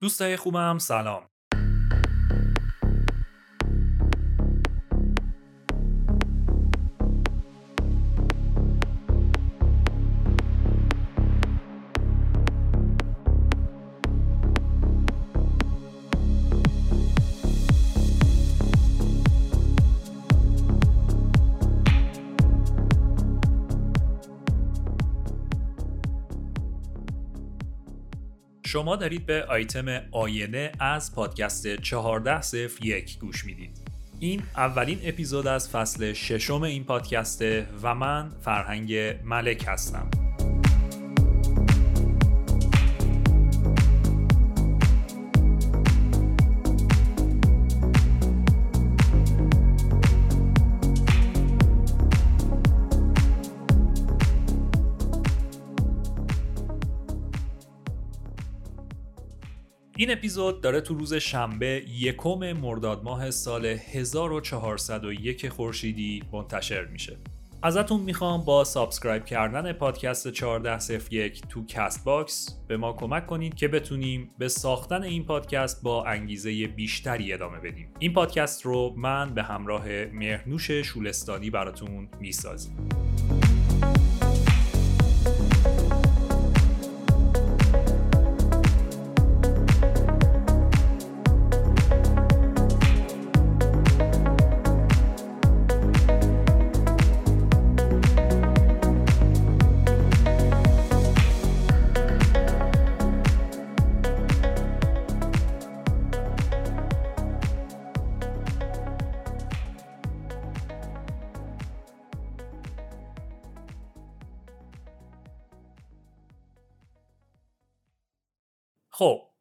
دوستای خوبم سلام. شما دارید به آیتم آینه از پادکست 1401 گوش می‌دید. این اولین اپیزود از فصل ششم این پادکسته و من فرهنگ ملک هستم. این اپیزود داره تو روز شنبه یکم مرداد ماه سال 1401 خورشیدی منتشر میشه. ازتون می‌خوام با subscribe کردن پادکست 1401 تو Castbox به ما کمک کنید که بتونیم به ساختن این پادکست با انگیزه بیشتری ادامه بدیم. این پادکست رو من به همراه مهرنوش شولستانی براتون می‌سازیم.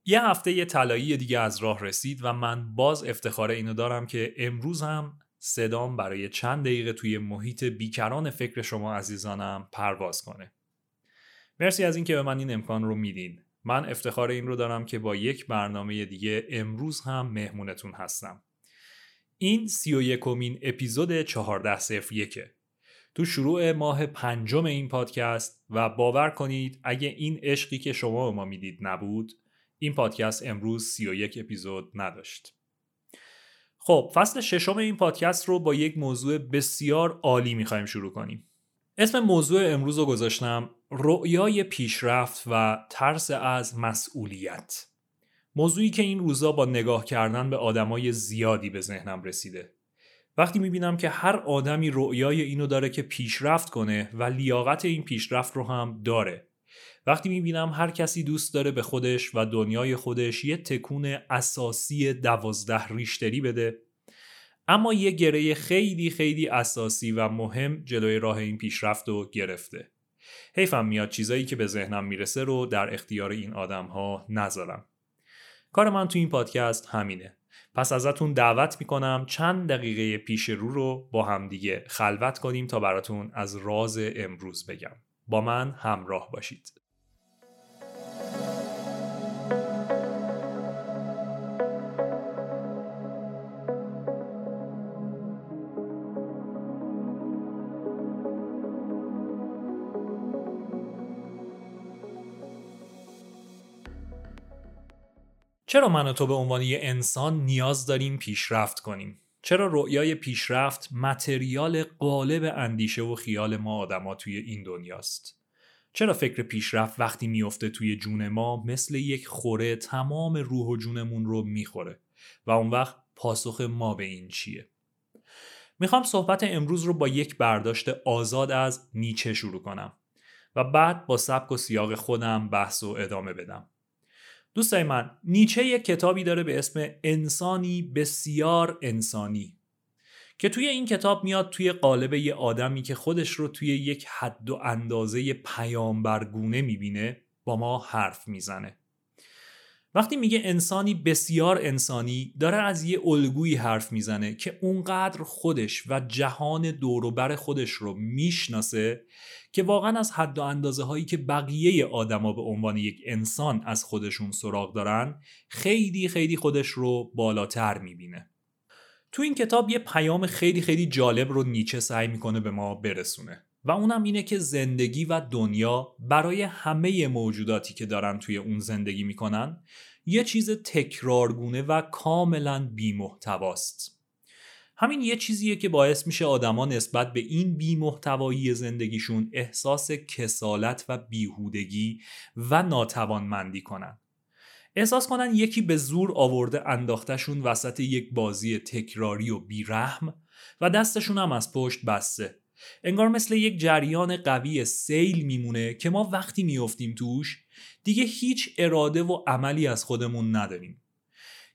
یه هفته یه طلایی دیگه از راه رسید و من باز افتخار اینو دارم که امروز هم صدام برای چند دقیقه توی محیط بیکران فکر شما عزیزانم پرواز کنه. مرسی از اینکه به من این امکان رو میدین. من افتخار این رو دارم که با یک برنامه دیگه امروز هم مهمونتون هستم. این سی و یکمین اپیزود 1401 تو شروع ماه پنجم این پادکست و باور کنید اگه این عشقی که شما به ما می‌دید نبود این پادکست امروز 31 اپیزود نداشت. خب فصل ششم این پادکست رو با یک موضوع بسیار عالی می‌خوایم شروع کنیم. اسم موضوع امروز رو گذاشتم رؤیای پیشرفت و ترس از مسئولیت. موضوعی که این روزا با نگاه کردن به آدمای زیادی به ذهنم رسیده. وقتی می‌بینم که هر آدمی رؤیای اینو داره که پیشرفت کنه و لیاقت این پیشرفت رو هم داره وقتی می‌بینم هر کسی دوست داره به خودش و دنیای خودش یه تکون اساسی دوازده ریشتری بده اما یه گره خیلی خیلی اساسی و مهم جلوی راه این پیشرفت رو گرفته. حیفم میاد چیزایی که به ذهنم می‌رسه رو در اختیار این آدم ها نذارم. کار من تو این پادکست همینه. پس ازتون دعوت می‌کنم چند دقیقه پیش رو رو با همدیگه خلوت کنیم تا براتون از راز امروز بگم. با من همراه باشید چرا من و تو به عنوان یه انسان نیاز داریم پیشرفت کنیم؟ چرا رؤیای پیشرفت متریال قالب اندیشه و خیال ما آدما توی این دنیاست؟ چرا فکر پیشرفت وقتی میفته توی جون ما مثل یک خوره تمام روح و جونمون رو می‌خوره و اون وقت پاسخ ما به این چیه؟ می‌خوام صحبت امروز رو با یک برداشت آزاد از نیچه شروع کنم و بعد با سبک و سیاق خودم بحث و ادامه بدم. دوستای من نیچه یک کتابی داره به اسم انسانی بسیار انسانی که توی این کتاب میاد توی قالب یه آدمی که خودش رو توی یک حد و اندازه پیامبرگونه می‌بینه با ما حرف می‌زنه. وقتی میگه انسانی بسیار انسانی داره از یه الگویی حرف می‌زنه که اونقدر خودش و جهان دوروبر خودش رو می‌شناسه که واقعا از حد و اندازه هایی که بقیه آدما به عنوان یک انسان از خودشون سراغ دارن خیلی خیلی خودش رو بالاتر می‌بینه. تو این کتاب یه پیام خیلی خیلی جالب رو نیچه سعی می‌کنه به ما برسونه. و اونم اینه که زندگی و دنیا برای همه موجوداتی که دارن توی اون زندگی می‌کنن یه چیز تکرارگونه و کاملا بیمحتواست. همین یه چیزیه که باعث میشه آدما نسبت به این بیمحتوایی زندگیشون احساس کسالت و بیهودگی و ناتوانمندی کنن. احساس کنن یکی به زور آورده انداختشون وسط یک بازی تکراری و بیرحم و دستشون هم از پشت بسته. انگار مثل یک جریان قوی سیل میمونه که ما وقتی میافتیم توش دیگه هیچ اراده و عملی از خودمون نداریم.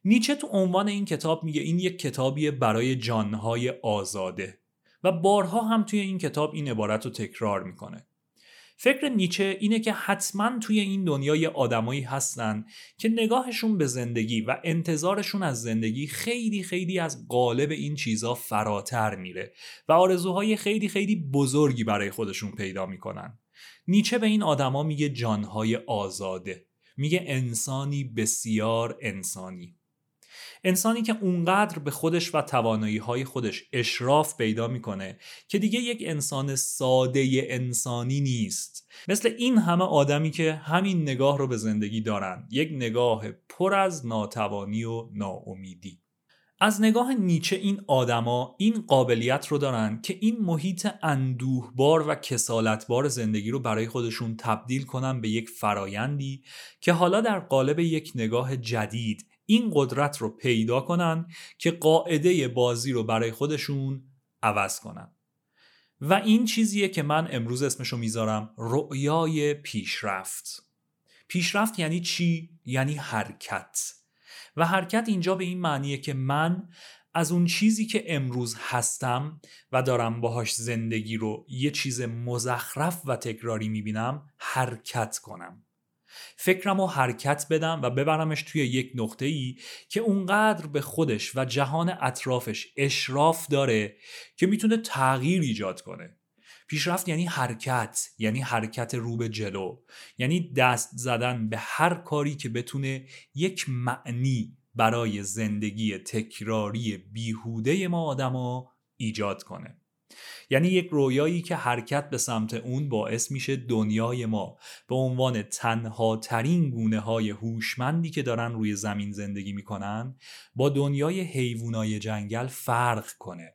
نیچه تو عنوان این کتاب میگه این یک کتابیه برای جانهای آزاده و بارها هم توی این کتاب این عبارت رو تکرار می‌کنه. فکر نیچه اینه که حتما توی این دنیای آدمایی هستن که نگاهشون به زندگی و انتظارشون از زندگی خیلی خیلی از قالب این چیزا فراتر میره و آرزوهای خیلی خیلی بزرگی برای خودشون پیدا می‌کنن. نیچه به این آدما میگه جانهای آزاده میگه انسانی بسیار انسانی. انسانی که اونقدر به خودش و توانایی های خودش اشراف پیدا می‌کنه که دیگه یک انسان ساده انسانی نیست. مثل این همه آدمی که همین نگاه رو به زندگی دارن. یک نگاه پر از ناتوانی و ناامیدی. از نگاه نیچه این آدما این قابلیت رو دارن که این محیط اندوهبار و کسالتبار زندگی رو برای خودشون تبدیل کنن به یک فرایندی که حالا در قالب یک نگاه جدید این قدرت رو پیدا کنن که قاعده بازی رو برای خودشون عوض کنن. و این چیزیه که من امروز اسمشو می‌ذارم رؤیای پیشرفت. پیشرفت یعنی چی؟ یعنی حرکت. و حرکت اینجا به این معنیه که من از اون چیزی که امروز هستم و دارم باهاش زندگی رو یه چیز مزخرف و تکراری می‌بینم حرکت کنم. فکرم رو حرکت بدم و ببرمش توی یک نقطه ای که اونقدر به خودش و جهان اطرافش اشراف داره که می‌تونه تغییر ایجاد کنه. پیشرفت یعنی حرکت یعنی حرکت رو به جلو یعنی دست زدن به هر کاری که بتونه یک معنی برای زندگی تکراری بیهوده ما آدما ایجاد کنه. یعنی یک رویایی که حرکت به سمت اون باعث میشه دنیای ما به عنوان تنها ترین گونه های هوشمندی که دارن روی زمین زندگی می‌کنن با دنیای حیوانای جنگل فرق کنه.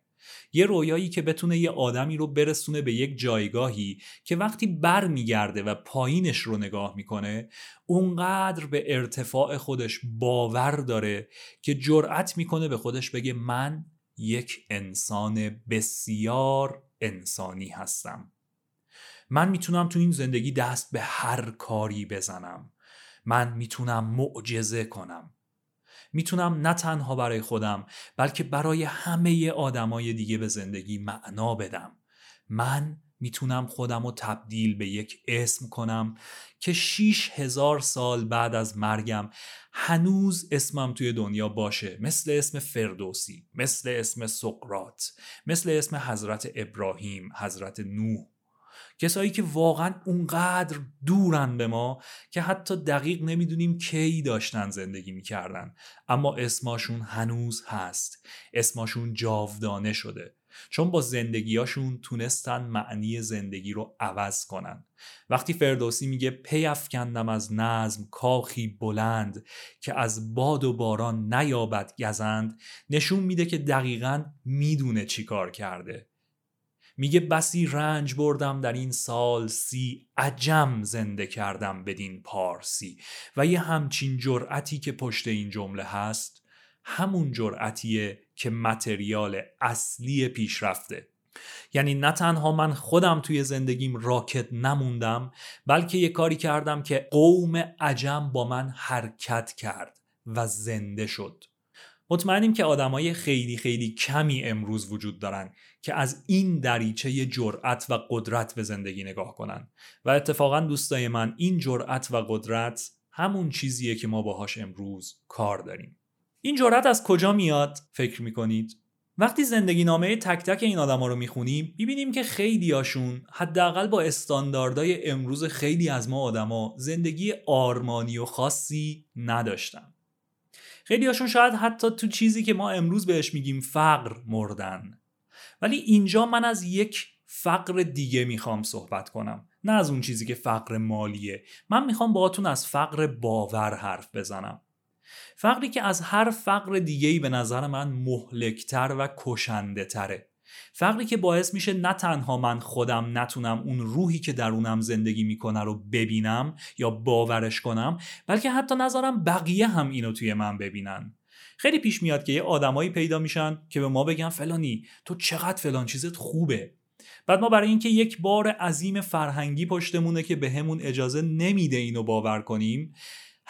یه رویایی که بتونه یه آدمی رو برسونه به یک جایگاهی که وقتی بر میگرده و پایینش رو نگاه می‌کنه اونقدر به ارتفاع خودش باور داره که جرأت می‌کنه به خودش بگه من یک انسان بسیار انسانی هستم. من می‌تونم تو این زندگی دست به هر کاری بزنم. من می‌تونم معجزه کنم. می‌تونم نه تنها برای خودم بلکه برای همه آدمای دیگه به زندگی معنا بدم. من می‌تونم خودم رو تبدیل به یک اسم کنم که 6 هزار سال بعد از مرگم هنوز اسمم توی دنیا باشه. مثل اسم فردوسی مثل اسم سقرات مثل اسم حضرت ابراهیم حضرت نوح. کسایی که واقعا اونقدر دورن به ما که حتی دقیق نمی‌دونیم کی داشتن زندگی می‌کردن. اما اسماشون هنوز هست. اسماشون جاودانه شده. چون با زندگیاشون تونستن معنی زندگی رو عوض کنن. وقتی فردوسی میگه پی افکندم از نظم کاخی بلند که از باد و باران نیابد گزند نشون میده که دقیقا می‌دونه چی کار کرده. میگه بسی رنج بردم در این سال سی عجم زنده کردم بدین پارسی. و یه همچین جرأتی که پشت این جمله هست همون جرأتیه که متریال اصلی پیشرفته. یعنی نه تنها من خودم توی زندگیم راکت نموندم بلکه یه کاری کردم که قوم عجم با من حرکت کرد و زنده شد. مطمئنیم که آدمای خیلی خیلی کمی امروز وجود دارن که از این دریچه جرأت و قدرت به زندگی نگاه کنن. و اتفاقا دوستای من این جرأت و قدرت همون چیزیه که ما باهاش امروز کار داریم. این جرأت از کجا میاد؟ فکر می‌کنید. وقتی زندگی نامه تک تک این آدما رو می‌خونیم می‌بینیم که خیلی هاشون حداقل با استانداردهای امروز خیلی از ما آدما زندگی آرمانی و خاصی نداشتن. خیلی هاشون شاید حتی تو چیزی که ما امروز بهش میگیم فقر مردن. ولی اینجا من از یک فقر دیگه می‌خوام صحبت کنم. نه از اون چیزی که فقر مالیه. من می‌خوام باهاتون از فقر باور حرف بزنم. فقری که از هر فقر دیگهی به نظر من مهلکتر و کشنده تره فقری که باعث میشه نه تنها من خودم نتونم اون روحی که درونم زندگی می‌کنه رو ببینم یا باورش کنم بلکه حتی نظرم بقیه هم اینو توی من ببینن. خیلی پیش میاد که یه آدمایی پیدا میشن که به ما بگن فلانی تو چقدر فلان چیزت خوبه. بعد ما برای اینکه یک بار عظیم فرهنگی پشتمونه که به همون اجازه نمیده اینو باور کنیم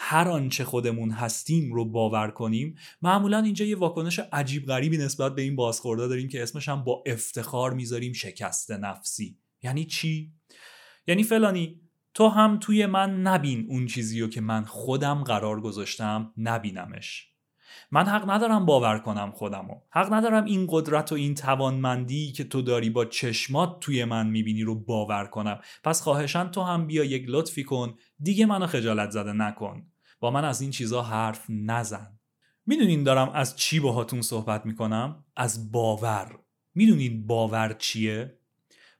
هر آنچه خودمون هستیم رو باور کنیم. معمولا اینجا یه واکنش عجیب غریبی نسبت به این بازخورده داریم که اسمش هم با افتخار می‌ذاریم شکست نفسی. یعنی چی؟ یعنی فلانی تو هم توی من نبین اون چیزی رو که من خودم قرار گذاشتم نبینمش. من حق ندارم باور کنم خودمو. حق ندارم این قدرت و این توانمندی که تو داری با چشمات توی من می‌بینی رو باور کنم. پس خواهشان تو هم بیا یک لطفی کن دیگه منو خجالت زده نکن. با من از این چیزا حرف نزن. می‌دونین دارم از چی باهاتون صحبت می‌کنم؟ از باور. می‌دونین باور چیه؟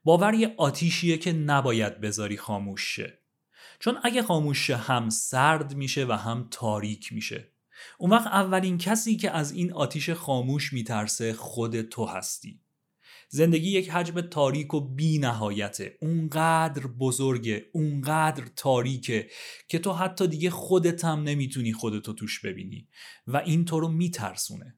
باور یه آتیشیه که نباید بذاری خاموش شه چون اگه خاموش شه هم سرد میشه و هم تاریک میشه. اون وقت اولین کسی که از این آتیش خاموش میترسه خود تو هستی. زندگی یک حجم تاریک و بی نهایته اونقدر بزرگه اونقدر تاریکه که تو حتی دیگه خودت هم نمی‌تونی خودتو توش ببینی و این تو رو میترسونه.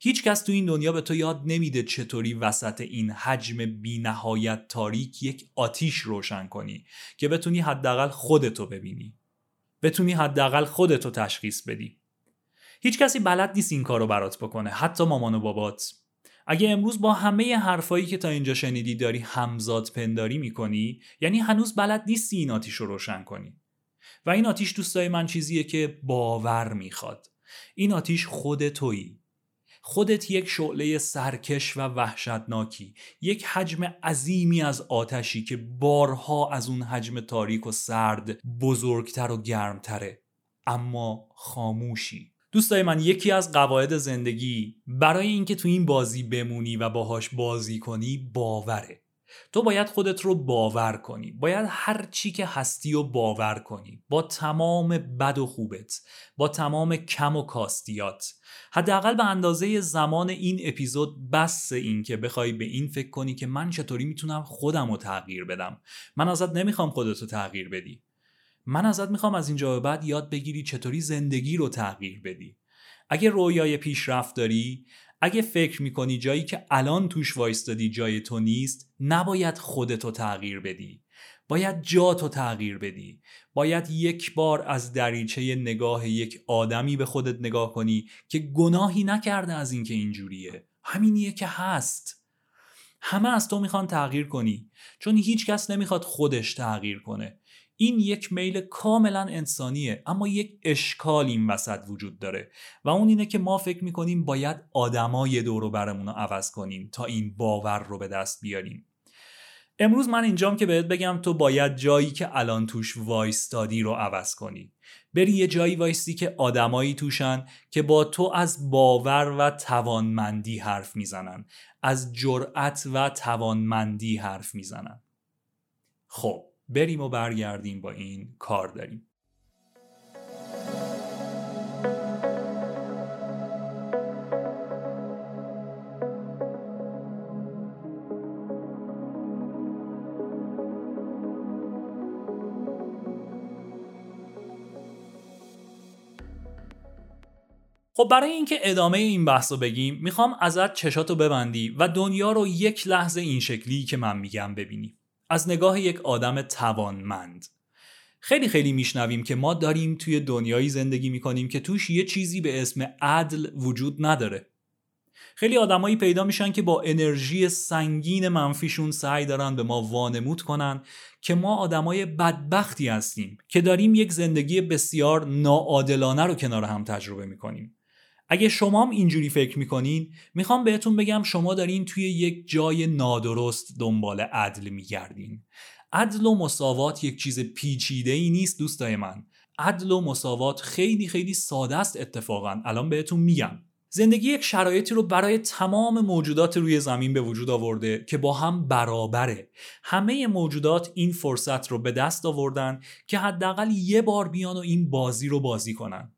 هیچ کس تو این دنیا به تو یاد نمیده چطوری وسط این حجم بی نهایت تاریک یک آتیش روشن کنی که بتونی حداقل خودتو ببینی. بتونی حداقل خودتو تشخیص بدی. هیچ کسی بلد نیست این کارو برات بکنه حتی مامان و بابات. اگه امروز با همه حرفایی که تا اینجا شنیدی داری همزاد پنداری می‌کنی یعنی هنوز بلد نیستی این آتیش رو روشن کنی. و این آتیش دوستای من چیزیه که باور می‌خواد. این آتیش خود تویی. خودت یک شعله سرکش و وحشتناکی یک حجم عظیمی از آتشی که بارها از اون حجم تاریک و سرد بزرگتر و گرمتره. اما خاموشی. دوستای من یکی از قواعد زندگی برای اینکه تو این بازی بمونی و باهاش بازی کنی باوره. تو باید خودت رو باور کنی. باید هر چی که هستی رو باور کنی. با تمام بد و خوبت با تمام کم و کاستیات. حداقل به اندازه زمان این اپیزود بس این که بخوای به این فکر کنی که من چطوری می‌تونم خودم رو تغییر بدم. من ازت نمی‌خوام خودت رو تغییر بدی. من ازت می‌خوام از اینجا به بعد یاد بگیری چطوری زندگی رو تغییر بدی. اگه رویای پیشرفت داری اگه فکر می‌کنی جایی که الان توش وایستادی جای تو نیست نباید خودتو تغییر بدی. باید جاتو تغییر بدی. باید یک بار از دریچه نگاه یک آدمی به خودت نگاه کنی که گناهی نکرده از اینکه اینجوریه. همینیه که هست. همه از تو می‌خوان تغییر کنی. چون هیچ کس نمی‌خواد خودش تغییر کنه. این یک میل کاملا انسانیه اما یک اشکال این وسط وجود داره و اون اینه که ما فکر می‌کنیم باید آدمای دور برمون رو عوض کنیم تا این باور رو به دست بیاریم. امروز من اینجام که بهت بگم تو باید جایی که الان توش وایستادی رو عوض کنی. بری یه جایی وایستی که آدمایی توشن که با تو از باور و توانمندی حرف می‌زنن از جرأت و توانمندی حرف می‌زنن. خب بریم و برگردیم با این کار داریم. خب برای اینکه ادامه این بحث رو بگیم می‌خوام ازت چشاتو ببندی و دنیا رو یک لحظه این شکلی که من میگم ببینی. از نگاه یک آدم توانمند. خیلی خیلی میشنویم که ما داریم توی دنیایی زندگی می‌کنیم که توش یه چیزی به اسم عدل وجود نداره. خیلی آدمایی پیدا میشن که با انرژی سنگین منفیشون سعی دارن به ما وانمود کنن که ما آدمای بدبختی هستیم که داریم یک زندگی بسیار ناعادلانه رو کنار هم تجربه می‌کنیم. اگه شما هم اینجوری فکر می‌کنین می‌خوام بهتون بگم شما دارین توی یک جای نادرست دنبال عدل میگردین. عدل و مساوات یک چیز پیچیده ای نیست دوستای من. عدل و مساوات خیلی خیلی ساده است اتفاقا. الان بهتون میگم. زندگی یک شرایطی رو برای تمام موجودات روی زمین به وجود آورده که با هم برابره. همه موجودات این فرصت رو به دست آوردن که حداقل یه بار بیان و این بازی رو بازی کنن.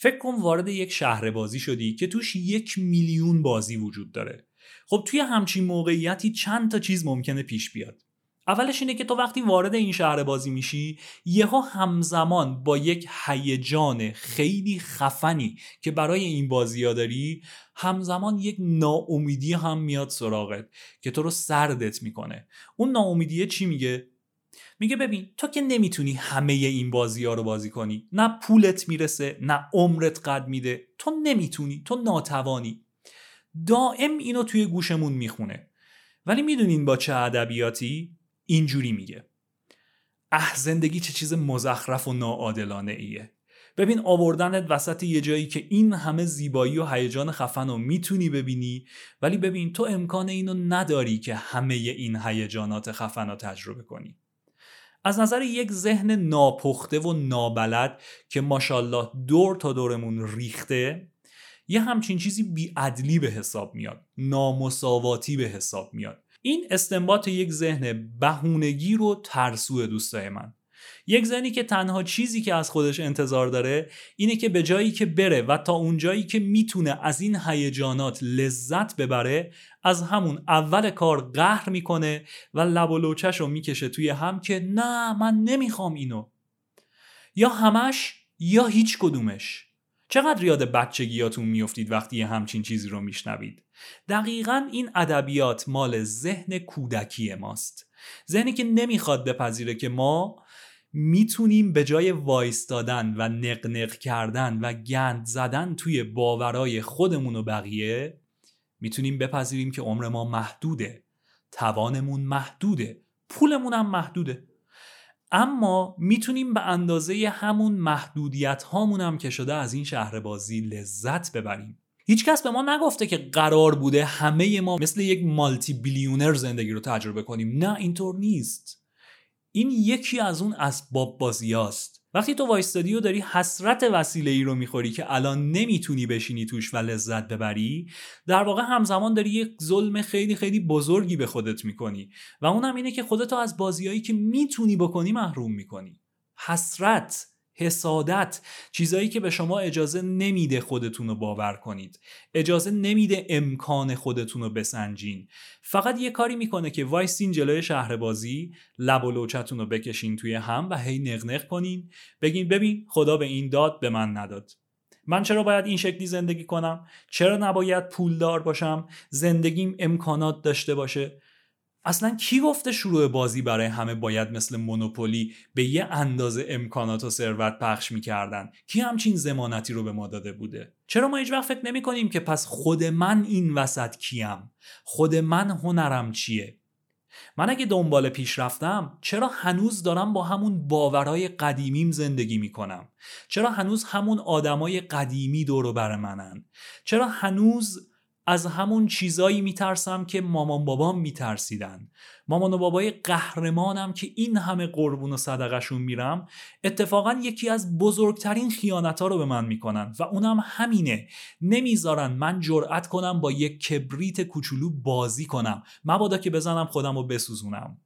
فکر کن وارد یک شهر بازی شدی که توش یک میلیون بازی وجود داره. خب توی همچین موقعیتی چند تا چیز ممکنه پیش بیاد. اولش اینه که تو وقتی وارد این شهر بازی میشی یهو همزمان با یک هیجان خیلی خفنی که برای این بازی ها داری همزمان یک ناامیدی هم میاد سراغت که تو رو سردت می‌کنه. اون ناامیدیه چی میگه؟ میگه ببین تو که نمی‌تونی همه این بازی ها رو بازی کنی. نه پولت می‌رسه نه عمرت قد میده. تو نمی‌تونی تو ناتوانی. دائم اینو توی گوشمون می‌خونه. ولی می‌دونین با چه ادبیاتی؟ اینجوری میگه. اه زندگی چه چیز مزخرف و ناعادلانه ایه ببین آوردنت وسط یه جایی که این همه زیبایی و هیجان خفن رو می‌تونی ببینی ولی ببین تو امکان اینو نداری که همه این هیجانات خفن رو تجربه کنی. از نظر یک ذهن ناپخته و نابلد که ماشاءالله دور تا دورمون ریخته یه همچین چیزی بیعدلی به حساب میاد نامساواتی به حساب میاد. این استنباط یک ذهن بهونگی رو ترسو دوستای من. یک زنی که تنها چیزی که از خودش انتظار داره اینه که به جایی که بره و تا اون جایی که می‌تونه از این هیجانات لذت ببره از همون اول کار قهر می‌کنه و لب و لوچش رو می‌کشه توی هم که نه من نمی‌خوام اینو. یا همش یا هیچ کدومش. چقدر یاد بچگیاتون میافتید وقتی همچین چیزی رو میشنوید؟ دقیقا این ادبیات مال ذهن کودکی ماست. ذهنی که نمی‌خواد بپذیره که ما می‌تونیم به جای وایستادن و نقنق کردن و گند زدن توی باورای خودمون و بقیه می‌تونیم بپذیریم که عمر ما محدوده. توانمون محدوده. پولمون هم محدوده. اما می‌تونیم به اندازه همون محدودیت هامون هم که شده از این شهر بازی لذت ببریم. هیچکس به ما نگفته که قرار بوده همه ما مثل یک مالتی بیلیونر زندگی رو تجربه کنیم. نه اینطور نیست. این یکی از اون اسباب بازی است. وقتی تو وایستادی و داری حسرت وسیله ای رو می‌خوری که الان نمی‌تونی بشینی توش و لذت ببری در واقع همزمان داری یک ظلم خیلی خیلی بزرگی به خودت می‌کنی و اونم اینه که خودتو از بازیایی که می‌تونی بکنی محروم می‌کنی حسرت حسادت چیزایی که به شما اجازه نمیده خودتون رو باور کنید. اجازه نمیده امکان خودتون رو بسنجین. فقط یه کاری می‌کنه که وایسین جلوی شهر بازی لب و لوچتون رو بکشین توی هم و هی نقنق کنین. بگین ببین خدا به این داد به من نداد. من چرا باید این شکلی زندگی کنم؟ چرا نباید پولدار باشم؟ زندگیم امکانات داشته باشه. اصلا کی گفته شروع بازی برای همه باید مثل مونوپولی به یه اندازه امکانات و ثروت پخش می‌کردن؟ کی همچین زمانتی رو به ما داده بوده؟ چرا ما هیچ وقت فکر نمی کنیم که پس خود من این وسط کیم؟ خود من هنرم چیه؟ من اگه دنبال پیش رفتم چرا هنوز دارم با همون باورای قدیمیم زندگی می‌کنم؟ چرا هنوز همون آدمای قدیمی دور بر منن؟ چرا هنوز از همون چیزایی میترسم که مامان بابام میترسیدن. مامان و بابای قهرمانم که این همه قربون و صدقشون میرم اتفاقا یکی از بزرگترین خیانت ها رو به من می‌کنن و اونم همینه. نمی‌ذارن من جرأت کنم با یک کبریت کوچولو بازی کنم. مبادا که بزنم خودم رو بسوزونم.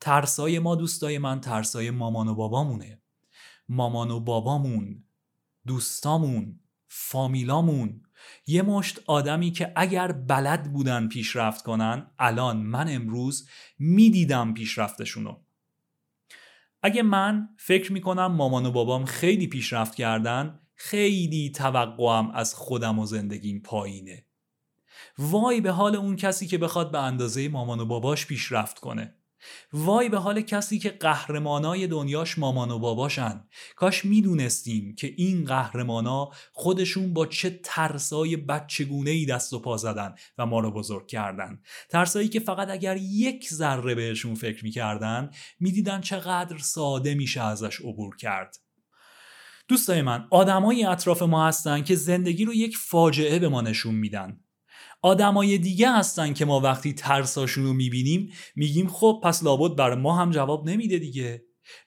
ترسای ما دوستای من ترسای مامان و بابامونه. مامان و بابامون دوستامون فامیلامون یه مشت آدمی که اگر بلد بودن پیشرفت کنن الان من امروز می‌دیدم پیشرفتشونو. اگه من فکر می‌کنم مامان و بابام خیلی پیشرفت کردن خیلی توقعم از خودم و زندگیم پایینه. وای به حال اون کسی که بخواد به اندازه مامان و باباش پیشرفت کنه. وای به حال کسی که قهرمانای دنیاش مامان و باباشن. کاش می‌دونستیم که این قهرمانا خودشون با چه ترسای بچگونه ای دست و پا زدن و ما رو بزرگ کردن. ترسایی که فقط اگر یک ذره بهشون فکر می‌کردن می‌دیدن چقدر ساده میشه ازش عبور کرد. دوستای من آدمای اطراف ما هستن که زندگی رو یک فاجعه به ما نشون میدن. آدمای دیگه هستن که ما وقتی ترساشون رو می‌بینیم میگیم خب پس لابد بر ما هم جواب نمیده دیگه.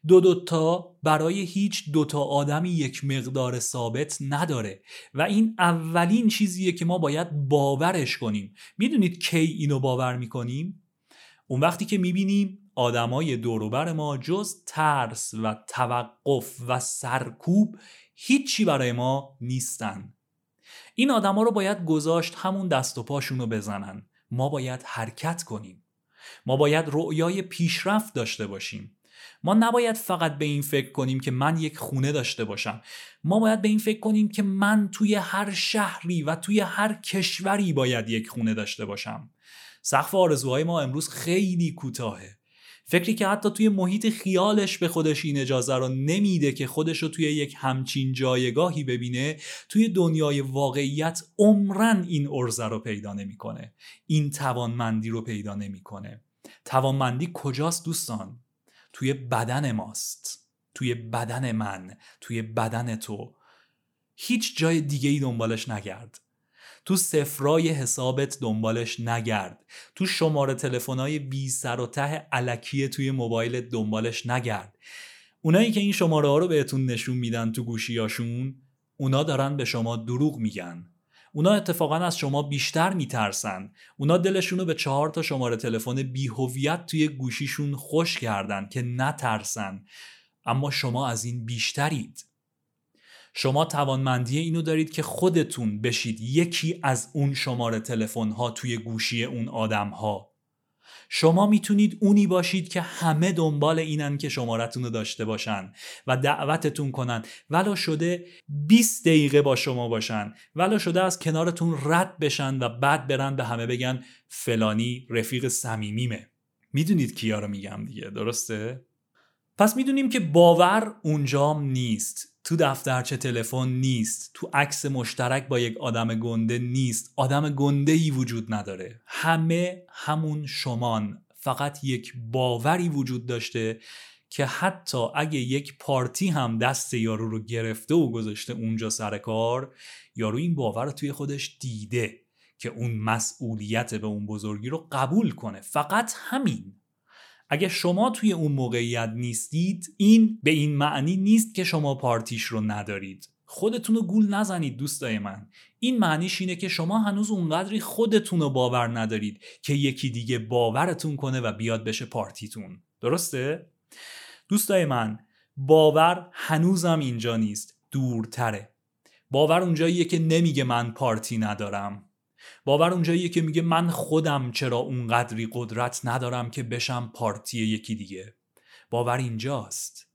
دو دوتا برای هیچ دوتا آدمی یک مقدار ثابت نداره و این اولین چیزیه که ما باید باورش کنیم. می‌دونید کی اینو باور می‌کنیم؟ اون وقتی که می‌بینیم آدمای دوروبر ما جز ترس و توقف و سرکوب هیچی برای ما نیستن. این آدما رو باید گذاشت همون دست و پاشون رو بزنن. ما باید حرکت کنیم. ما باید رؤیای پیشرفت داشته باشیم. ما نباید فقط به این فکر کنیم که من یک خونه داشته باشم. ما باید به این فکر کنیم که من توی هر شهری و توی هر کشوری باید یک خونه داشته باشم. سقف آرزوهای ما امروز خیلی کوتاهه. فکری که حتی توی محیط خیالش به خودش این اجازه رو نمیده که خودش رو توی یک همچین جایگاهی ببینه توی دنیای واقعیت عمرن این ارزه رو پیدا نمی‌کنه. این توانمندی رو پیدا نمی‌کنه. توانمندی کجاست دوستان؟ توی بدن ماست. توی بدن من. توی بدن تو. هیچ جای دیگه ای دنبالش نگرد. تو سفرای حسابت دنبالش نگرد. تو شماره تلفن‌های بی سر و ته علکی توی موبایلت دنبالش نگرد. اونایی که این شماره ها رو بهتون نشون میدن تو گوشیاشون اونا دارن به شما دروغ میگن. اونا اتفاقا از شما بیشتر میترسن. اونا دلشون رو به چهار تا شماره تلفن بیهویت توی گوشیشون خوش کردن که نترسن. اما شما از این بیشترید. شما توانمندی اینو دارید که خودتون بشید یکی از اون شماره تلفن ها توی گوشی اون آدم ها شما می‌تونید اونی باشید که همه دنبال اینن که شمارتون رو داشته باشن و دعوتتون کنن. ولو شده 20 دقیقه با شما باشن. ولو شده از کنارتون رد بشن و بعد برن به همه بگن فلانی رفیق صمیمیمه. می‌دونید کیا رو میگم دیگه درسته؟ پس می‌دونیم که باور اونجام نیست. تو دفترچه تلفن نیست تو عکس مشترک با یک آدم گنده نیست. آدم گنده ای وجود نداره. همه همون شمان. فقط یک باوری وجود داشته که حتی اگه یک پارتی هم دست یارو رو گرفته و گذاشته اونجا سر کار یارو این باور رو توی خودش دیده که اون مسئولیت به اون بزرگی رو قبول کنه. فقط همین. اگه شما توی اون موقعیت نیستید این به این معنی نیست که شما پارتیش رو ندارید. خودتون رو گول نزنید دوستای من. این معنیش اینه که شما هنوز اونقدری خودتون رو باور ندارید که یکی دیگه باورتون کنه و بیاد بشه پارتیتون. درسته؟ دوستای من باور هنوزم اینجا نیست دورتره. باور اونجاییه که نمیگه من پارتی ندارم. باور اونجاییه که میگه من خودم چرا اونقدری قدرت ندارم که بشم پارتی یکی دیگه. باور اینجاست.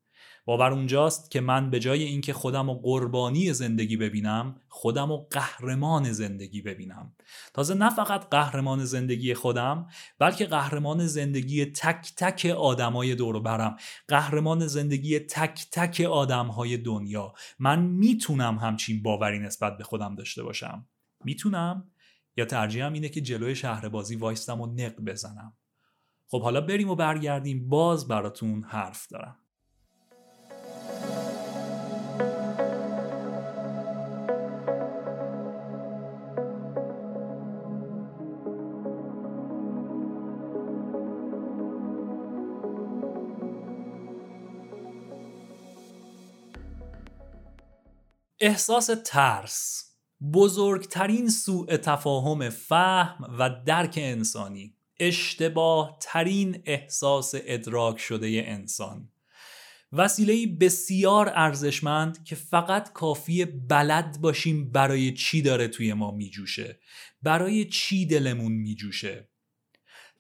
باور اونجاست که من به جای اینکه خودم و قربانی زندگی ببینم خودم و قهرمان زندگی ببینم. تازه نه فقط قهرمان زندگی خودم بلکه قهرمان زندگی تک تک آدمای دور برم. قهرمان زندگی تک تک آدمهای دنیا. من می‌تونم همچین باوری نسبت به خودم داشته باشم. می‌تونم. یا ترجیحم اینه که جلوی شهر بازی وایستم و نق بزنم. خب حالا بریم و برگردیم. باز براتون حرف دارم. احساس ترس. بزرگترین سوء تفاهم فهم و درک انسانی اشتباه ترین احساس ادراک شده انسان. وسیله بسیار ارزشمند که فقط کافی بلد باشیم برای چی داره توی ما میجوشه برای چی دلمون میجوشه.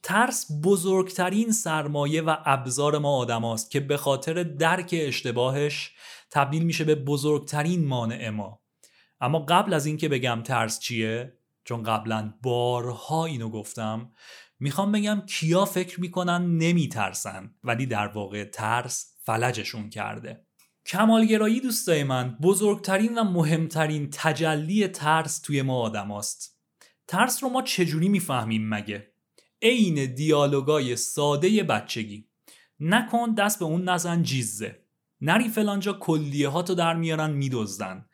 ترس بزرگترین سرمایه و ابزار ما آدم که به خاطر درک اشتباهش تبدیل میشه به بزرگترین مانع ما. اما قبل از اینکه بگم ترس چیه چون قبلا بارها اینو گفتم می‌خوام بگم کیا فکر می‌کنن نمیترسن ولی در واقع ترس فلجشون کرده کمالگرایی دوستای من بزرگترین و مهمترین تجلی ترس توی ما آدم است. ترس رو ما چجوری می‌فهمیم مگه؟ عین دیالوگای ساده بچگی نکن دست به اون نزن جیزه نری فلانجا کلیه ها تو در میارن میدزدن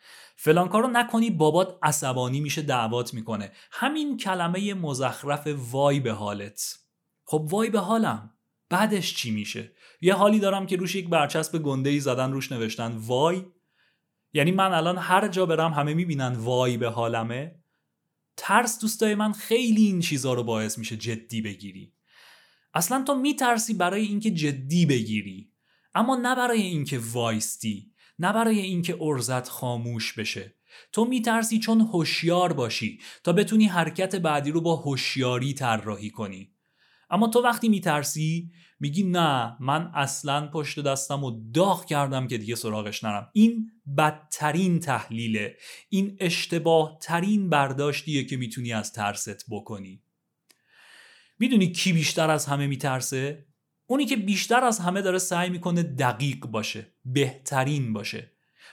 فلان کارو نکنی بابات عصبانی میشه دعوات می‌کنه. همین کلمه مزخرف وای به حالت. خب وای به حالم. بعدش چی میشه؟ یه حالی دارم که روش یک برچسب گنده ای زدن روش نوشتن وای. یعنی من الان هر جا برم همه می‌بینن وای به حالمه. ترس دوستای من خیلی این چیزها رو باعث میشه جدی بگیری. اصلا تو میترسی برای اینکه جدی بگیری. اما نه برای اینکه وایستی. نه برای اینکه ارزت خاموش بشه. تو میترسی چون هوشیار باشی تا بتونی حرکت بعدی رو با هوشیاری طراحی کنی. اما تو وقتی میترسی میگی نه من اصلا پشت دستم و داغ کردم که دیگه سراغش نرم. این بدترین تحلیله. این اشتباه ترین برداشتیه که می‌تونی از ترست بکنی. می‌دونی کی بیشتر از همه میترسه؟ اونی که بیشتر از همه داره سعی می‌کنه دقیق باشه بهترین باشه.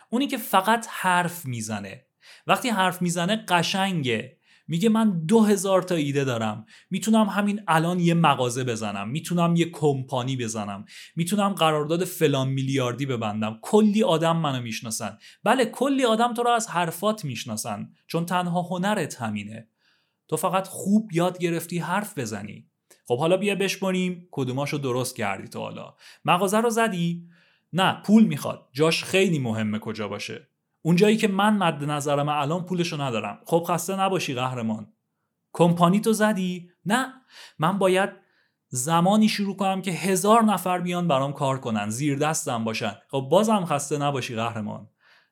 اونی که فقط حرف می‌زنه. وقتی حرف می‌زنه قشنگه. میگه من دو هزار تا ایده دارم. می‌تونم همین الان یه مغازه بزنم. می‌تونم یه کمپانی بزنم. می‌تونم قرارداد فلان میلیاردی ببندم. کلی آدم منو می‌شناسن. بله کلی آدم تو رو از حرفات می‌شناسن. چون تنها هنرت همینه. تو فقط خوب یاد گرفتی حرف بزنی. خب حالا بیا بشماریم کدوماشو درست کردی تو حالا. مغازه رو زدی؟ نه پول می‌خواد. جاش خیلی مهمه کجا باشه. اونجایی که من مد نظرم الان پولشو ندارم. خب خسته نباشی قهرمان. کمپانی تو زدی؟ نه. من باید زمانی شروع کنم که هزار نفر بیان برام کار کنن زیر دستم باشن. خب بازم خسته نباشی قهرمان.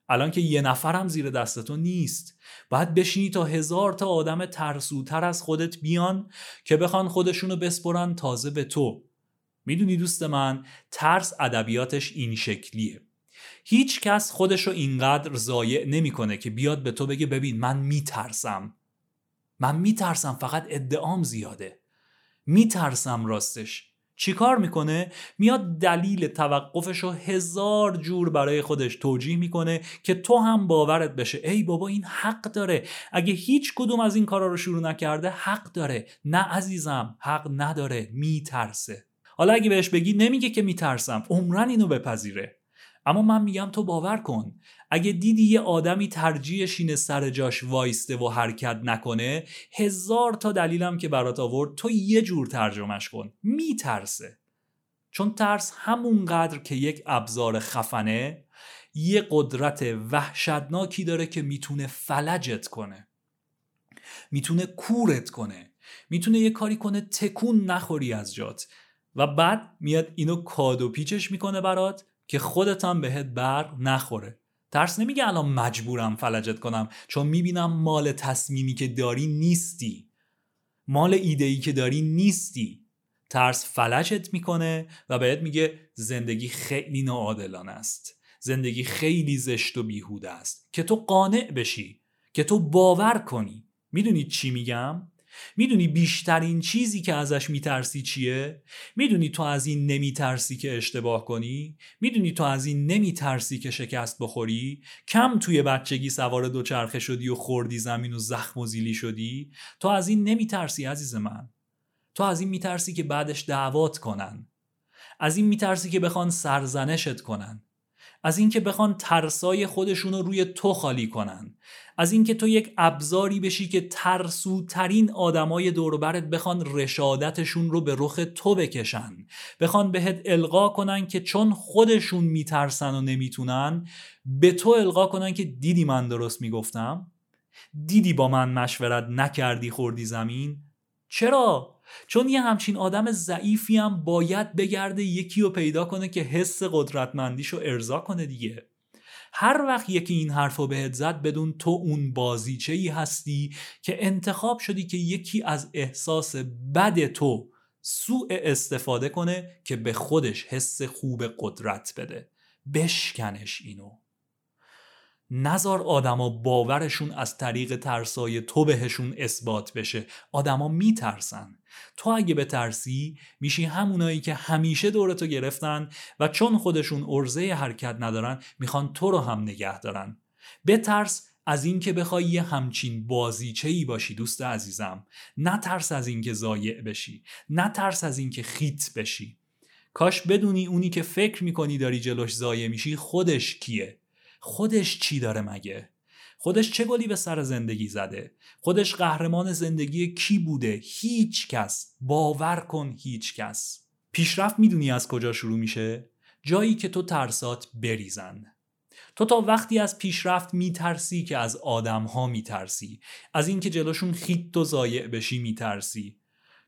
الان که یه نفرم زیر دست تو نیست. باید بشینی تا هزار تا آدم ترسوتر از خودت بیان که بخوان خودشونو بسپرن تازه به تو. می‌دونی دوست من ترس ادبیاتش این شکلیه. هیچ کس خودش رو اینقدر ضایع نمی‌کنه که بیاد به تو بگه ببین من میترسم. من میترسم فقط ادعام زیاده. میترسم راستش. چیکار می‌کنه؟ میاد دلیل توقفش رو هزار جور برای خودش توجیه می‌کنه که تو هم باورت بشه. ای بابا این حق داره. اگه هیچ کدوم از این کارا رو شروع نکرده حق داره. نه عزیزم حق نداره. میترسه. حالا اگه بهش بگی نمیگه که میترسم. عمرن اینو بپذیره. اما من میگم تو باور کن. اگه دیدی یه آدمی ترجیحش اینه سر جاش وایسته و حرکت نکنه هزار تا دلیلم که برات آورد تو یه جور ترجمهش کن. میترسه. چون ترس همونقدر که یک ابزار خفنه یه قدرت وحشتناکی داره که می‌تونه فلجت کنه. می‌تونه کورت کنه. می‌تونه یه کاری کنه تکون نخوری از جات. و بعد میاد اینو کادو پیچش می‌کنه برات. که خودت هم بهت بر نخوره. ترس نمیگه الان مجبورم فلجت کنم چون می‌بینم مال تصمیمی که داری نیستی. مال ایده که داری نیستی. ترس فلجت می‌کنه و بهت میگه زندگی خیلی ناعادلانه است. زندگی خیلی زشت و بیهوده است. که تو قانع بشی که تو باور کنی. می‌دونی چی میگم؟ می‌دونی بیشترین چیزی که ازش میترسی چیه؟ می‌دونی تو از این نمیترسی که اشتباه کنی؟ می‌دونی تو از این نمیترسی که شکست بخوری؟ کم توی بچگی سوار دوچرخه شدی و خوردی زمین و زخم و زیلی شدی؟ تو از این نمیترسی عزیز من تو از این میترسی که بعدش دعوات کنن از این میترسی که بخوان سرزنشت کنن از اینکه بخوان ترسای خودشون رو روی تو خالی کنن. از اینکه تو یک ابزاری بشی که ترسوترین آدمای دوربرت بخوان رشادتشون رو به رخ تو بکشن. بخوان بهت القا کنن که چون خودشون میترسن و نمی‌تونن به تو القا کنن که دیدی من درست می‌گفتم؟ دیدی با من مشورت نکردی خوردی زمین؟ چرا؟ چون یه همچین آدم ضعیفی هم باید بگرده یکی رو پیدا کنه که حس قدرتمندیشو ارضا کنه دیگه. هر وقت یکی این حرفو بهت زد بدون تو اون بازیچه ای هستی که انتخاب شدی که یکی از احساس بد تو سوء استفاده کنه که به خودش حس خوب قدرت بده. بشکنش اینو. نزار آدما باورشون از طریق ترسای تو بهشون اثبات بشه. آدما میترسن. تو اگه بترسی میشی همونایی که همیشه دورتو گرفتن و چون خودشون ارزه حرکت ندارن می‌خوان تو رو هم نگه دارن. بترس از اینکه بخوای یه همچین بازیچه ای باشی دوست عزیزم. نه ترس از اینکه ضایع بشی. نه ترس از اینکه خیت بشی. کاش بدونی اونی که فکر می‌کنی داری جلوش ضایع میشی خودش کیه. خودش چی داره مگه؟ خودش چه گلی به سر زندگی زده؟ خودش قهرمان زندگی کی بوده؟ هیچ کس. باور کن هیچ کس. پیشرفت می‌دونی از کجا شروع میشه؟ جایی که تو ترسات بریزن. تو تا وقتی از پیشرفت میترسی که از آدم ها میترسی. از اینکه جلوشون خیت و ضایع بشی میترسی.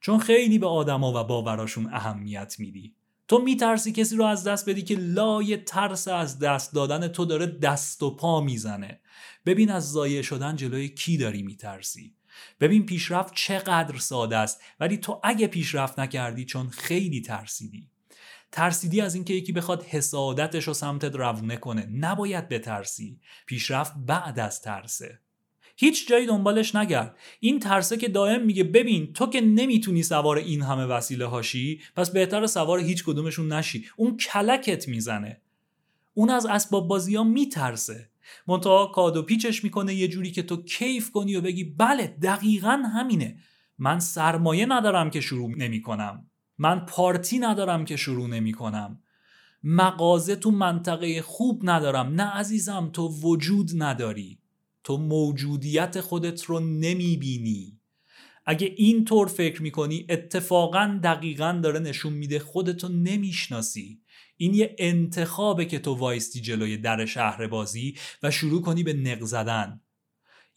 چون خیلی به آدما و باوراشون اهمیت میدی. تو میترسی کسی رو از دست بدی که لای ترس از دست دادن تو داره دست و پا می‌زنه. ببین از ضایع شدن جلوی کی داری میترسی. ببین پیشرفت چقدر ساده است ولی تو اگه پیشرفت نکردی چون خیلی ترسیدی. ترسیدی از اینکه یکی بخواد حسادتش رو سمتت روونه کنه. نباید بترسی. پیشرفت بعد از ترسه. هیچ جایی دنبالش نگرد. این ترسه که دائم میگه ببین تو که نمی‌تونی سوار این همه وسیله هاشی پس بهتر سوار هیچ کدومشون نشی. اون کلکت می‌زنه. اون از اسباب بازی ها میترسه. منتها کادو پیچش می‌کنه یه جوری که تو کیف کنی و بگی بله دقیقا همینه. من سرمایه ندارم که شروع نمی‌کنم. من پارتی ندارم که شروع نمی کنم مغازه تو منطقه خوب ندارم. نه عزیزم تو وجود نداری. تو موجودیت خودت رو نمی بینی اگه این طور فکر می‌کنی اتفاقا دقیقا داره نشون میده خودتو نمی‌شناسی. این یه انتخابه که تو وایستی جلوی در شهر بازی و شروع کنی به نق زدن.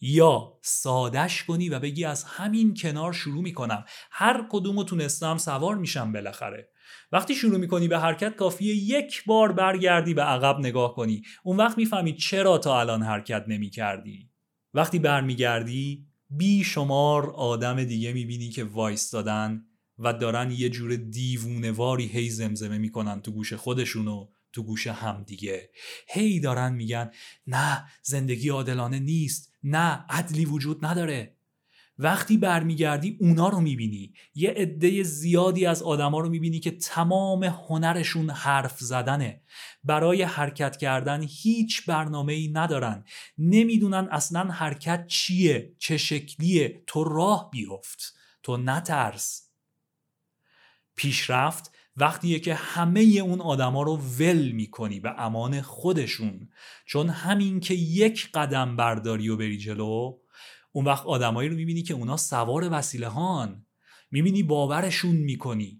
یا سادش کنی و بگی از همین کنار شروع می‌کنم. هر کدومو تونستم سوار میشم بالاخره. وقتی شروع می‌کنی به حرکت کافیه یک بار برگردی به عقب نگاه کنی. اون وقت می‌فهمی چرا تا الان حرکت نمی‌کردی. وقتی برمیگردی بی شمار آدم دیگه می‌بینی که وایستادن و دارن یه جور دیوونواری هی زمزمه می‌کنن تو گوش خودشونو تو گوش همدیگه هی دارن میگن نه زندگی عادلانه نیست. نه عدلی وجود نداره. وقتی برمیگردی اونا رو می‌بینی. یه عده زیادی از آدما رو می‌بینی که تمام هنرشون حرف زدنه. برای حرکت کردن هیچ برنامه ای ندارن. نمی‌دونن اصلا حرکت چیه چه شکلیه. تو راه بیفت. تو نترس. پیشرفت وقتیه که همه اون آدما رو ول می‌کنی به امان خودشون. چون همین که یک قدم برداری و بری جلو اون وقت آدمایی رو می‌بینی که اونا سوار وسیله هان. می‌بینی باورشون می‌کنی.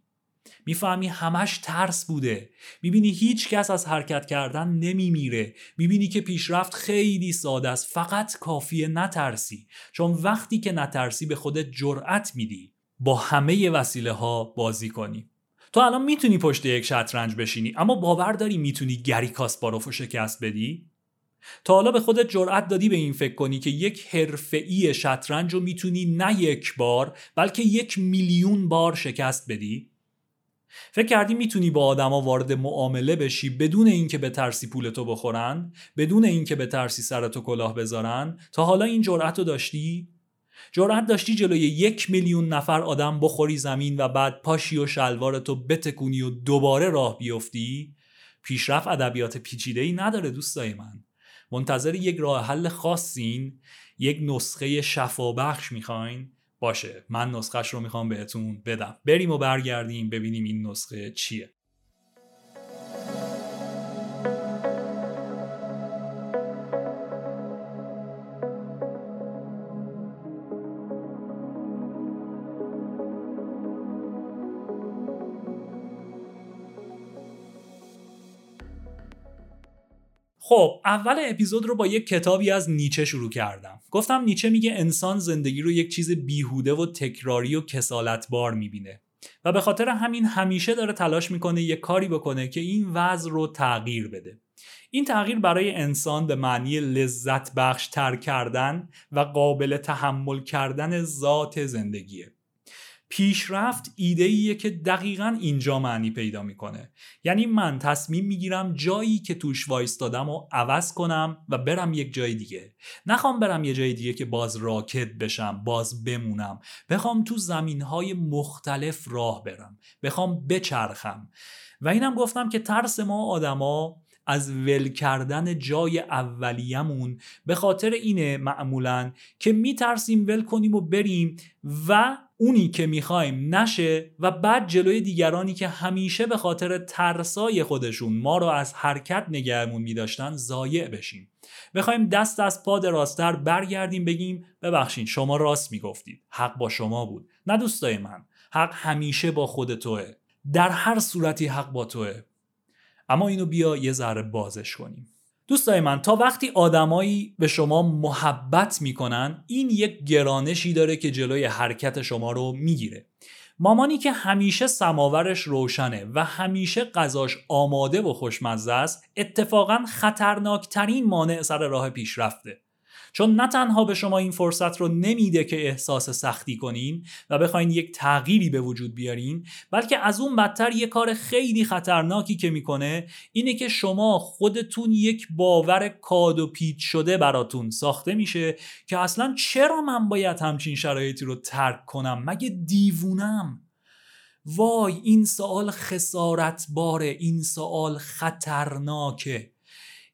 می‌فهمی همش ترس بوده. می‌بینی هیچ کس از حرکت کردن نمیمیره. می‌بینی که پیشرفت خیلی ساده است. فقط کافیه نترسی. چون وقتی که نترسی به خودت جرأت میدی. با همه وسیله ها بازی کنی. تو الان می‌تونی پشت یک شطرنج بشینی. اما باور داری می‌تونی گری کاسپاروف شکست بدی؟ تا حالا به خودت جرأت دادی به این فکر کنی که یک حرفه‌ای شطرنج رو می‌تونی نه یک بار بلکه یک میلیون بار شکست بدی؟ فکر کردی می‌تونی با آدما وارد معامله بشی بدون اینکه به ترسی پولتو بخورن بدون اینکه به ترسی سرتو کلاه بذارن؟ تا حالا این جرأت رو داشتی؟ جرأت داشتی جلوی یک میلیون نفر آدم بخوری زمین و بعد پاشی و شلوارتو بتکونی و دوباره راه بیفتی؟ پیشرفت ادبیات پیچیده ای نداره دوستای من. منتظر یک راه حل خاصین یک نسخه شفابخش می‌خواین؟ باشه من نسخهش رو می‌خوام بهتون بدم. بریم و برگردیم ببینیم این نسخه چیه. خب اول اپیزود رو با یک کتابی از نیچه شروع کردم. گفتم نیچه میگه انسان زندگی رو یک چیز بیهوده و تکراری و کسالتبار می‌بینه. و به خاطر همین همیشه داره تلاش می‌کنه یک کاری بکنه که این وضع رو تغییر بده. این تغییر برای انسان به معنی لذت بخش تر کردن و قابل تحمل کردن ذات زندگیه. پیشرفت ایده ایه که دقیقا اینجا معنی پیدا می‌کنه. یعنی من تصمیم می‌گیرم جایی که توش وایستادم و عوض کنم و برم یک جای دیگه. نخوام برم یه جای دیگه که باز راکت بشم باز بمونم. بخوام تو زمین های مختلف راه برم. بخوام بچرخم. و اینم گفتم که ترس ما آدما از ول کردن جای اولیمون. به خاطر اینه معمولا که میترسیم ول کنیم و بریم و اونی که می‌خوایم نشه و بعد جلوی دیگرانی که همیشه به خاطر ترسای خودشون ما رو از حرکت نگهمون میداشتن ضایع بشیم. بخوایم دست از پا راستر برگردیم بگیم ببخشید شما راست می‌گفتید. حق با شما بود. نه دوستای من حق همیشه با خود توه. در هر صورتی حق با توه. اما اینو بیا یه ذره بازش کنیم. دوستای من تا وقتی آدمایی به شما محبت می‌کنن این یک گرانشی داره که جلوی حرکت شما رو می‌گیره. مامانی که همیشه سماورش روشنه و همیشه غذاش آماده و خوشمزه است اتفاقا خطرناکترین مانع سر راه پیشرفته. چون نه تنها به شما این فرصت رو نمیده که احساس سختی کنین و بخواین یک تغییری به وجود بیارین بلکه از اون بدتر یه کار خیلی خطرناکی که می‌کنه اینه که شما خودتون یک باور کاد و پیچ شده براتون ساخته میشه که اصلا چرا من باید همچین شرایطی رو ترک کنم؟ مگه دیوونم؟ وای این سوال خسارت باره این سوال خطرناکه.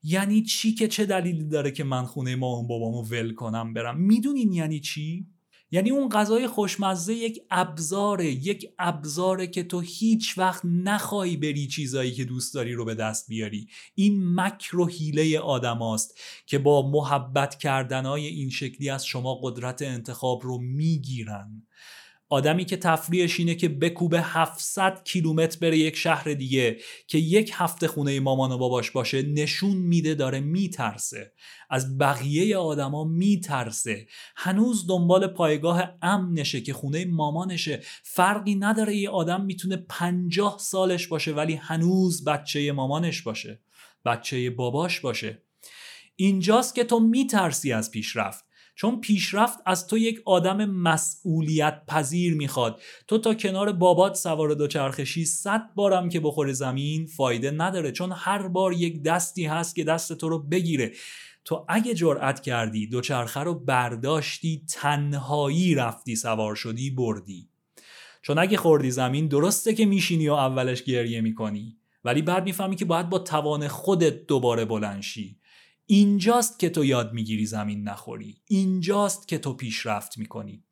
یعنی چی که چه دلیلی داره که من خونه مامان بابامو ول کنم برم؟ می‌دونین یعنی چی؟ یعنی اون غذای خوشمزه یک ابزاره یک ابزاره که تو هیچ وقت نخواهی بری چیزایی که دوست داری رو به دست بیاری. این مکر و حیله آدم است که با محبت کردنهای این شکلی از شما قدرت انتخاب رو می‌گیرن. آدمی که تفریحش اینه که بکوبه 700 کیلومتر بره یک شهر دیگه که یک هفته خونه مامان و باباش باشه نشون میده داره میترسه. از بقیه آدما میترسه. هنوز دنبال پایگاه امنشه که خونه مامانشه. فرقی نداره یه آدم می‌تونه پنجاه سالش باشه ولی هنوز بچه مامانش باشه بچه باباش باشه. اینجاست که تو میترسی از پیشرفت. چون پیشرفت از تو یک آدم مسئولیت پذیر می‌خواد. تو تا کنار بابات سوار دوچرخشی صد بارم که بخوره زمین فایده نداره چون هر بار یک دستی هست که دست تو رو بگیره. تو اگه جرأت کردی دوچرخه رو برداشتی تنهایی رفتی سوار شدی بردی. چون اگه خوردی زمین درسته که میشینی و اولش گریه می‌کنی. ولی بعد می‌فهمی که باید با توان خودت دوباره بلنشی اینجاست که تو یاد می‌گیری زمین نخوری. اینجاست که تو پیشرفت می‌کنی.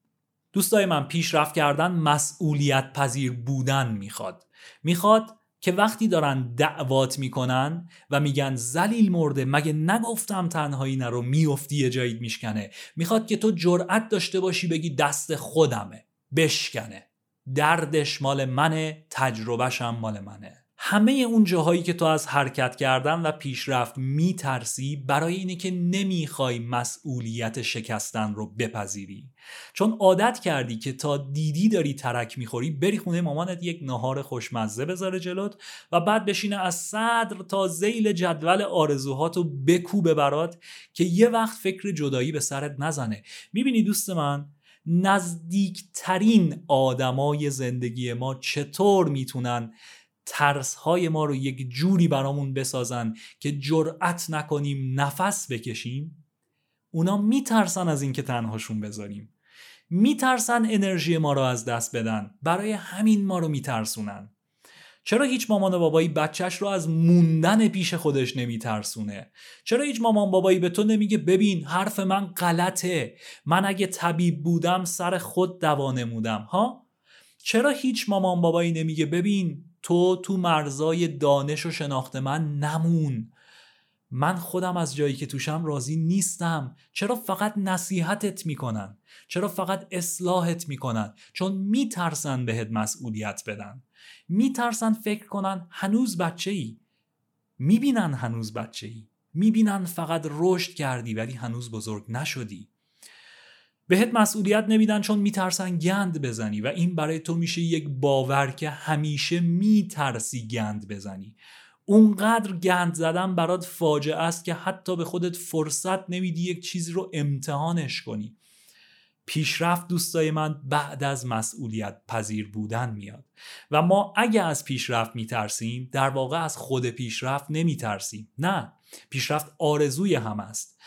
دوستای من پیشرفت کردن مسئولیت پذیر بودن می‌خواد. می‌خواد که وقتی دارن دعوات می‌کنن و میگن زلیل مرده مگه نگفتم تنهایی نرو میافتی یه جایی میشکنه. می‌خواد که تو جرأت داشته باشی بگی دست خودمه بشکنه. دردش مال منه تجربهشم مال منه. همه اون جاهایی که تو از حرکت کردن و پیشرفت میترسی برای اینه که نمی‌خوای مسئولیت شکستن رو بپذیری. چون عادت کردی که تا دیدی داری ترک می‌خوری بری خونه مامانت یک نهار خوشمزه بذاره جلوت و بعد بشینه از صدر تا زیل جدول آرزوهاتو بکوبه برات که یه وقت فکر جدایی به سرت نزنه. می‌بینی دوست من نزدیکترین آدمای زندگی ما چطور می‌تونن ترس های ما رو یک جوری برامون بسازن که جرأت نکنیم نفس بکشیم اونا میترسن از اینکه تنهاشون بذاریم. میترسن انرژی ما رو از دست بدن. برای همین ما رو میترسونن. چرا هیچ مامان و بابایی بچهش رو از موندن پیش خودش نمیترسونه؟ چرا هیچ مامان بابایی به تو نمیگه ببین حرف من غلطه. من اگه طبیب بودم سر خود دوا نمودم ها؟ چرا هیچ مامان بابایی نمیگه ببین تو تو مرزای دانش و شناخت من نمون. من خودم از جایی که توشم راضی نیستم. چرا فقط نصیحتت می‌کنن؟ چرا فقط اصلاحت می‌کنن؟ چون میترسن بهت مسئولیت بدن. میترسن فکر کنن هنوز بچه ای می‌بینن هنوز بچه ای می‌بینن فقط رشد کردی ولی هنوز بزرگ نشدی. بهت مسئولیت نمیدن چون میترسن گند بزنی و این برای تو میشه یک باور که همیشه میترسی گند بزنی. اونقدر گند زدن برات فاجعه است که حتی به خودت فرصت نمیدی یک چیزی رو امتحانش کنی. پیشرفت دوستای من بعد از مسئولیت پذیر بودن میاد و ما اگه از پیشرفت میترسیم در واقع از خود پیشرفت نمیترسیم. نه پیشرفت آرزوی هم است.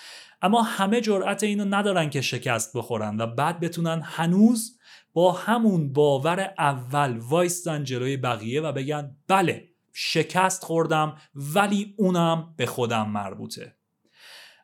اما همه جرأت اینو ندارن که شکست بخورن و بعد بتونن هنوز با همون باور اول وایستن جلوی بقیه و بگن بله شکست خوردم ولی اونم به خودم مربوطه.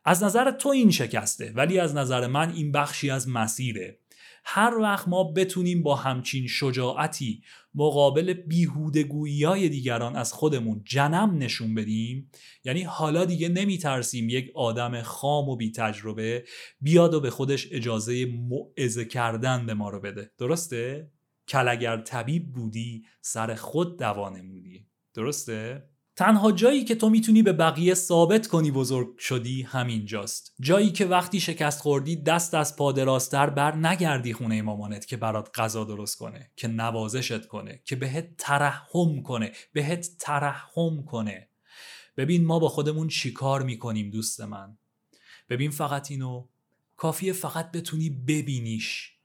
از نظر تو این شکسته ولی از نظر من این بخشی از مسیره. هر وقت ما بتونیم با همچین شجاعتی مقابل بیهودگویی های دیگران از خودمون جنم نشون بدیم؟ یعنی حالا دیگه نمیترسیم یک آدم خام و بی تجربه بیاد و به خودش اجازه معزه کردن به ما رو بده. درسته؟ کل اگر طبیب بودی سر خود دوا نمودی درسته؟ تنها جایی که تو می‌تونی به بقیه ثابت کنی بزرگ شدی همینجاست جایی که وقتی شکست خوردی دست از پادراستر بر نگردی خونه مامانت که برات غذا درست کنه که نوازشت کنه که بهت ترحم کنه بهت ترحم کنه. ببین ما با خودمون چیکار می‌کنیم دوست من؟ ببین فقط اینو کافیه فقط بتونی ببینیش.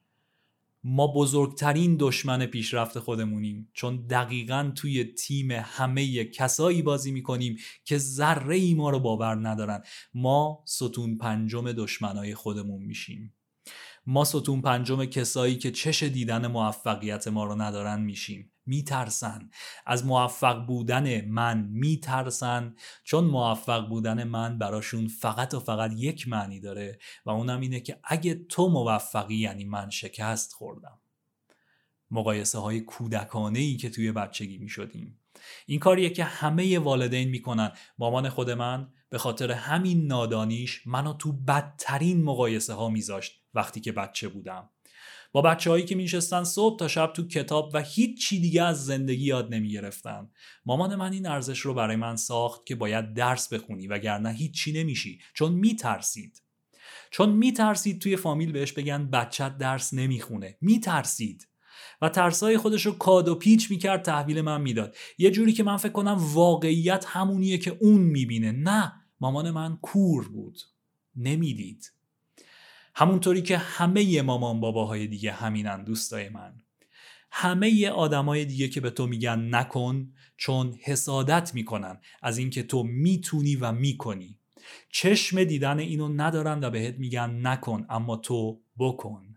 ما بزرگترین دشمن پیشرفت خودمونیم. چون دقیقا توی تیم همه کسایی بازی می‌کنیم که ذره ای ما رو باور ندارن. ما ستون پنجم دشمنای خودمون میشیم. ما ستون پنجم کسایی که چش دیدن موفقیت ما رو ندارن میشیم. میترسن. از موفق بودن من میترسن چون موفق بودن من براشون فقط و فقط یک معنی داره و اونم اینه که اگه تو موفقی یعنی من شکست خوردم. مقایسه های کودکانه ای که توی بچگی می شدیم این کاریه که همه والدین می‌کنن. مامان خود من به خاطر همین نادانیش منو تو بدترین مقایسه ها میذاشت. وقتی که بچه بودم. با بچه هایی که میشستن صبح تا شب تو کتاب و هیچ چی دیگه از زندگی یاد نمی گرفتن. مامان من این ارزش رو برای من ساخت که باید درس بخونی وگرنه هیچی نمیشی. چون میترسید. چون میترسید توی فامیل بهش بگن بچت درس نمی‌خونه. میترسید. و ترسای خودش رو کاد و پیچ می‌کرد تحویل من می‌داد. یه جوری که من فکر کنم واقعیت همونیه که اون می‌بینه. نه مامان من کور بود. نمی‌دید. همونطوری که همه مامان باباهای دیگه همینن دوستای من. همه آدمای دیگه که به تو میگن نکن چون حسادت می‌کنن از اینکه تو می‌تونی و می‌کنی. چشم دیدن اینو ندارن و بهت میگن نکن اما تو بکن.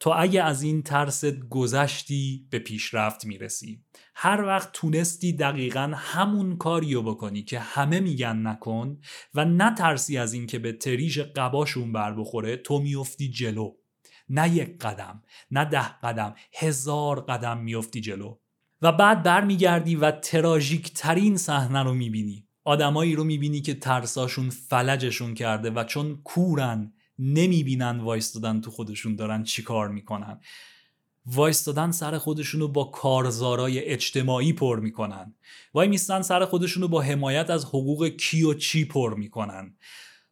تو اگه از این ترست گذشتی به پیشرفت می‌رسی. هر وقت تونستی دقیقا همون کاریو بکنی که همه میگن نکن و نترسی از اینکه به تریژ قباشون بر بخوره تو میفتی جلو. نه یک قدم نه ده قدم هزار قدم میفتی جلو. و بعد برمیگردی و تراژیک ترین صحنه رو می‌بینی. آدمایی رو می‌بینی که ترساشون فلجشون کرده و چون کورن نمی‌بینن وایستادن تو خودشون دارن چیکار می‌کنن. وایستادن سر خودشونو با کارزارای اجتماعی پر می‌کنن. وای میستن سر خودشونو با حمایت از حقوق کی و چی پر می‌کنن.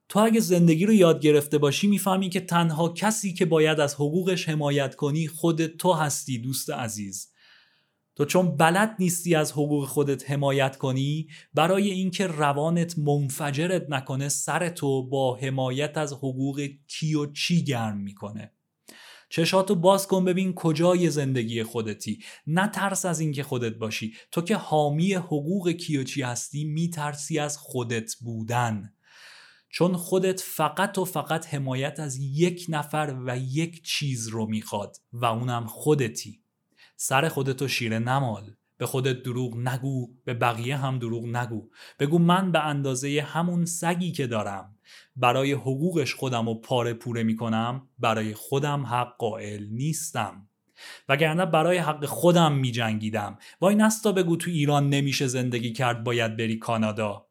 تو اگه زندگی رو یاد گرفته باشی می‌فهمی که تنها کسی که باید از حقوقش حمایت کنی خود تو هستی دوست عزیز. تو چون بلد نیستی از حقوق خودت حمایت کنی برای اینکه روانت منفجرت نکنه سر تو با حمایت از حقوق کی و چی گرم می‌کنه؟ چشاتو باز کن ببین کجای زندگی خودتی. نه ترس از اینکه خودت باشی. تو که حامی حقوق کی و چی هستی میترسی از خودت بودن. چون خودت فقط و فقط حمایت از یک نفر و یک چیز رو می‌خواد و اونم خودتی. سر خودتو شیره نمال. به خودت دروغ نگو به بقیه هم دروغ نگو. بگو من به اندازه همون سگی که دارم. برای حقوقش خودم رو پاره پوره می‌کنم برای خودم حق قائل نیستم. وگرنه برای حق خودم میجنگیدم. وای نستا بگو تو ایران نمیشه زندگی کرد باید بری کانادا.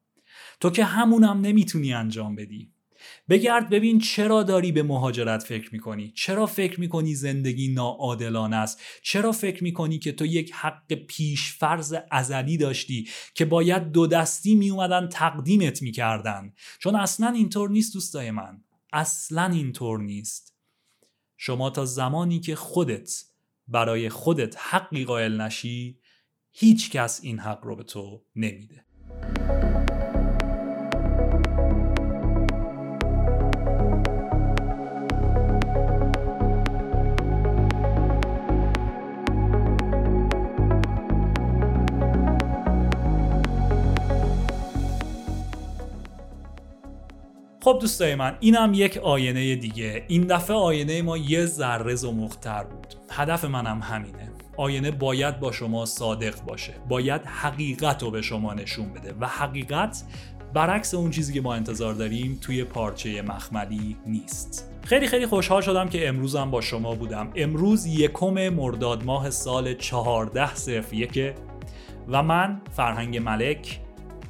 تو که همونم نمی‌تونی انجام بدی. بگرد ببین چرا داری به مهاجرت فکر می‌کنی؟ چرا فکر می‌کنی زندگی ناعادلانه است؟ چرا فکر می‌کنی که تو یک حق پیش فرض ازلی داشتی که باید دو دستی میومدن تقدیمت می‌کردن؟ چون اصلا اینطور نیست دوستای من. اصلا اینطور نیست. شما تا زمانی که خودت برای خودت حقی قائل نشی هیچ کس این حق رو به تو نمیده. خب دوستای من اینم یک آینه دیگه. این دفعه آینه ما یه ذره زمختر بود. هدف منم همینه. آینه باید با شما صادق باشه. باید حقیقت رو به شما نشون بده و حقیقت برعکس اون چیزی که ما انتظار داریم توی پارچه مخملی نیست. خیلی خیلی خوشحال شدم که امروزم با شما بودم. امروز یکم مرداد ماه سال 14 صرف یکه و من فرهنگ ملک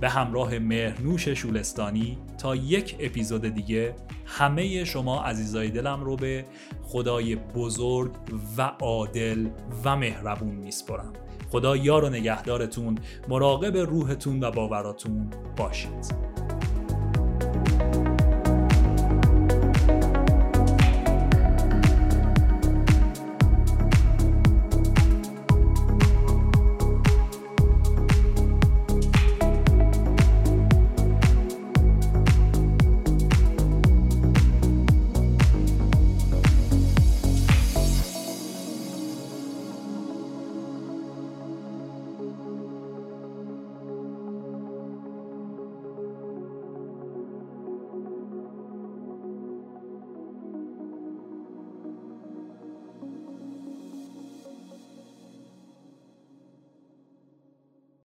به همراه مهرنوش شولستانی تا یک اپیزود دیگه همه شما عزیزای دلم رو به خدای بزرگ و عادل و مهربون میسپرم خدا یار و نگهدارتون مراقب روحتون و باوراتون باشید.